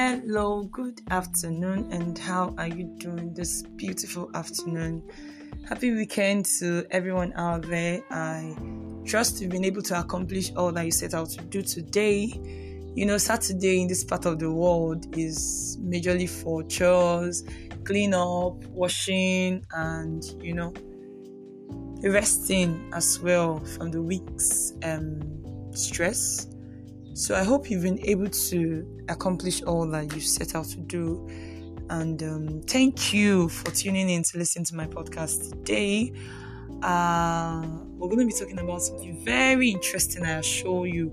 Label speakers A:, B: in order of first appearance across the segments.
A: Hello, good afternoon, and how are you doing this beautiful afternoon? Happy weekend to everyone out there. I trust you've been able to accomplish all that you set out to do today. You know, Saturday in this part of the world is majorly for chores, clean up, washing, and you know, resting as well from the week's um, stress. So I hope you've been able to accomplish all that you set out to do. And um, thank you for tuning in to listen to my podcast today. Uh, we're going to be talking about something very interesting, I assure you.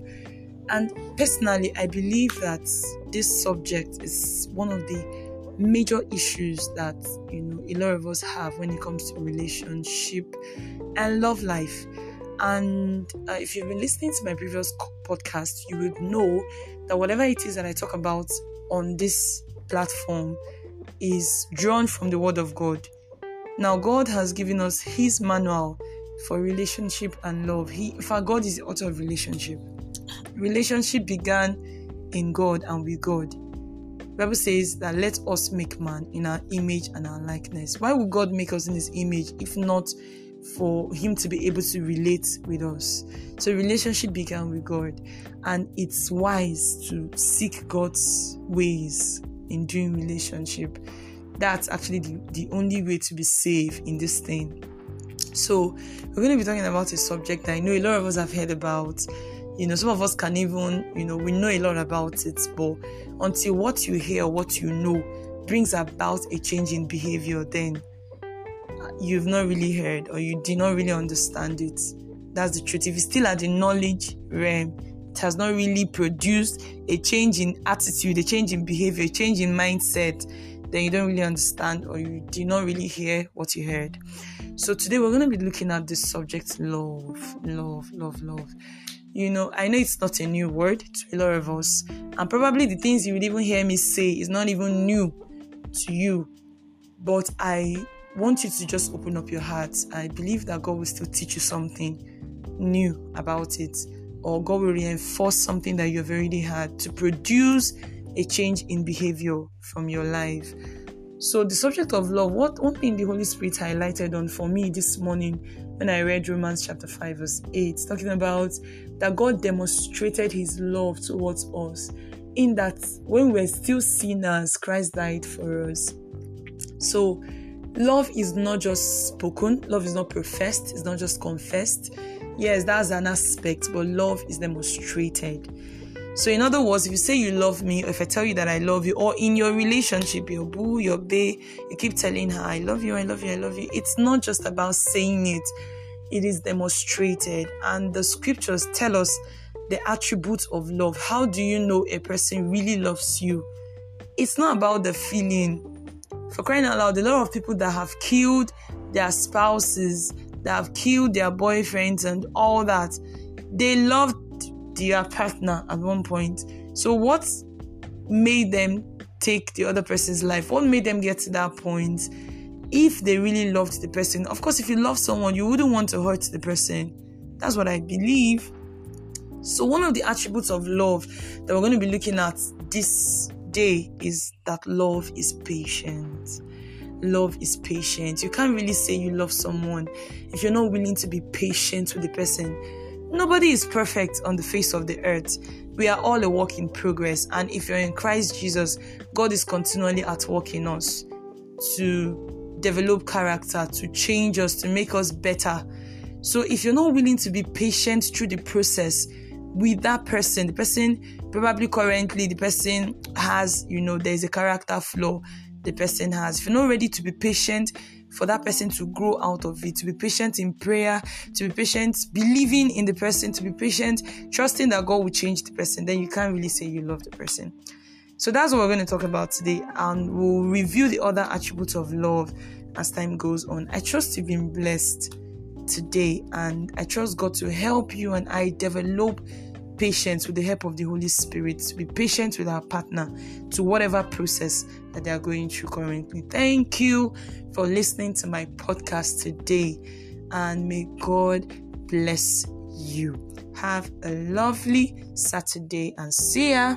A: And personally, I believe that this subject is one of the major issues that you know a lot of us have when it comes to relationship and love life. And uh, if you've been listening to my previous podcast, you would know that whatever it is that I talk about on this platform is drawn from the Word of God. Now, God has given us His manual for relationship and love. He, in fact, God is the author of relationship. Relationship began in God and with God. The Bible says that let us make man in our image and our likeness. Why would God make us in His image if not for him to be able to relate with us. So relationship began with God and it's wise to seek God's ways in doing relationship. That's actually the, the only way to be safe in this thing. So we're going to be talking about a subject that I know a lot of us have heard about. You know, some of us can even, you know, we know a lot about it, but until what you hear, what you know brings about a change in behavior, then you've not really heard or you did not really understand it. That's the truth. If it's still at the knowledge realm, it has not really produced a change in attitude, a change in behavior, a change in mindset, then you don't really understand or you did not really hear what you heard. So today we're going to be looking at this subject love, love, love, love. You know, I know it's not a new word to a lot of us, and probably the things you would even hear me say is not even new to you, but I want you to just open up your heart. I believe that God will still teach you something new about it, or God will reinforce something that you've already had to produce a change in behavior from your life. So, the subject of love, what one thing the Holy Spirit highlighted on for me this morning when I read Romans chapter 5, verse 8, talking about that God demonstrated his love towards us in that when we're still sinners, Christ died for us. So, love is not just spoken, love is not professed, it's not just confessed. Yes, that's an aspect, but love is demonstrated. So, in other words, if you say you love me, or if I tell you that I love you, or in your relationship, your boo, your bae, you keep telling her, I love you, I love you, I love you, it's not just about saying it, it is demonstrated. And the scriptures tell us the attributes of love. How do you know a person really loves you? It's not about the feeling, for crying out loud, a lot of people that have killed their spouses, that have killed their boyfriends, and all that, they loved their partner at one point. So, what made them take the other person's life? What made them get to that point? If they really loved the person, of course, if you love someone, you wouldn't want to hurt the person. That's what I believe. So, one of the attributes of love that we're going to be looking at this day is that love is patient. Love is patient. You can't really say you love someone if you're not willing to be patient with the person. Nobody is perfect on the face of the earth. We are all a work in progress. And if you're in Christ Jesus, God is continually at work in us to develop character, to change us, to make us better. So if you're not willing to be patient through the process, with that person. The person probably currently the person has, you know, there's a character flaw the person has. If you're not ready to be patient for that person to grow out of it, to be patient in prayer, to be patient believing in the person, to be patient trusting that God will change the person, then you can't really say you love the person. So that's what we're going to talk about today, and we'll review the other attributes of love as time goes on. I trust you've been blessed today, and I trust God to help you and I develop patience with the help of the Holy Spirit, to be patient with our partner to whatever process that they are going through currently. Thank you for listening to my podcast today, and may God bless you. Have a lovely Saturday and see ya.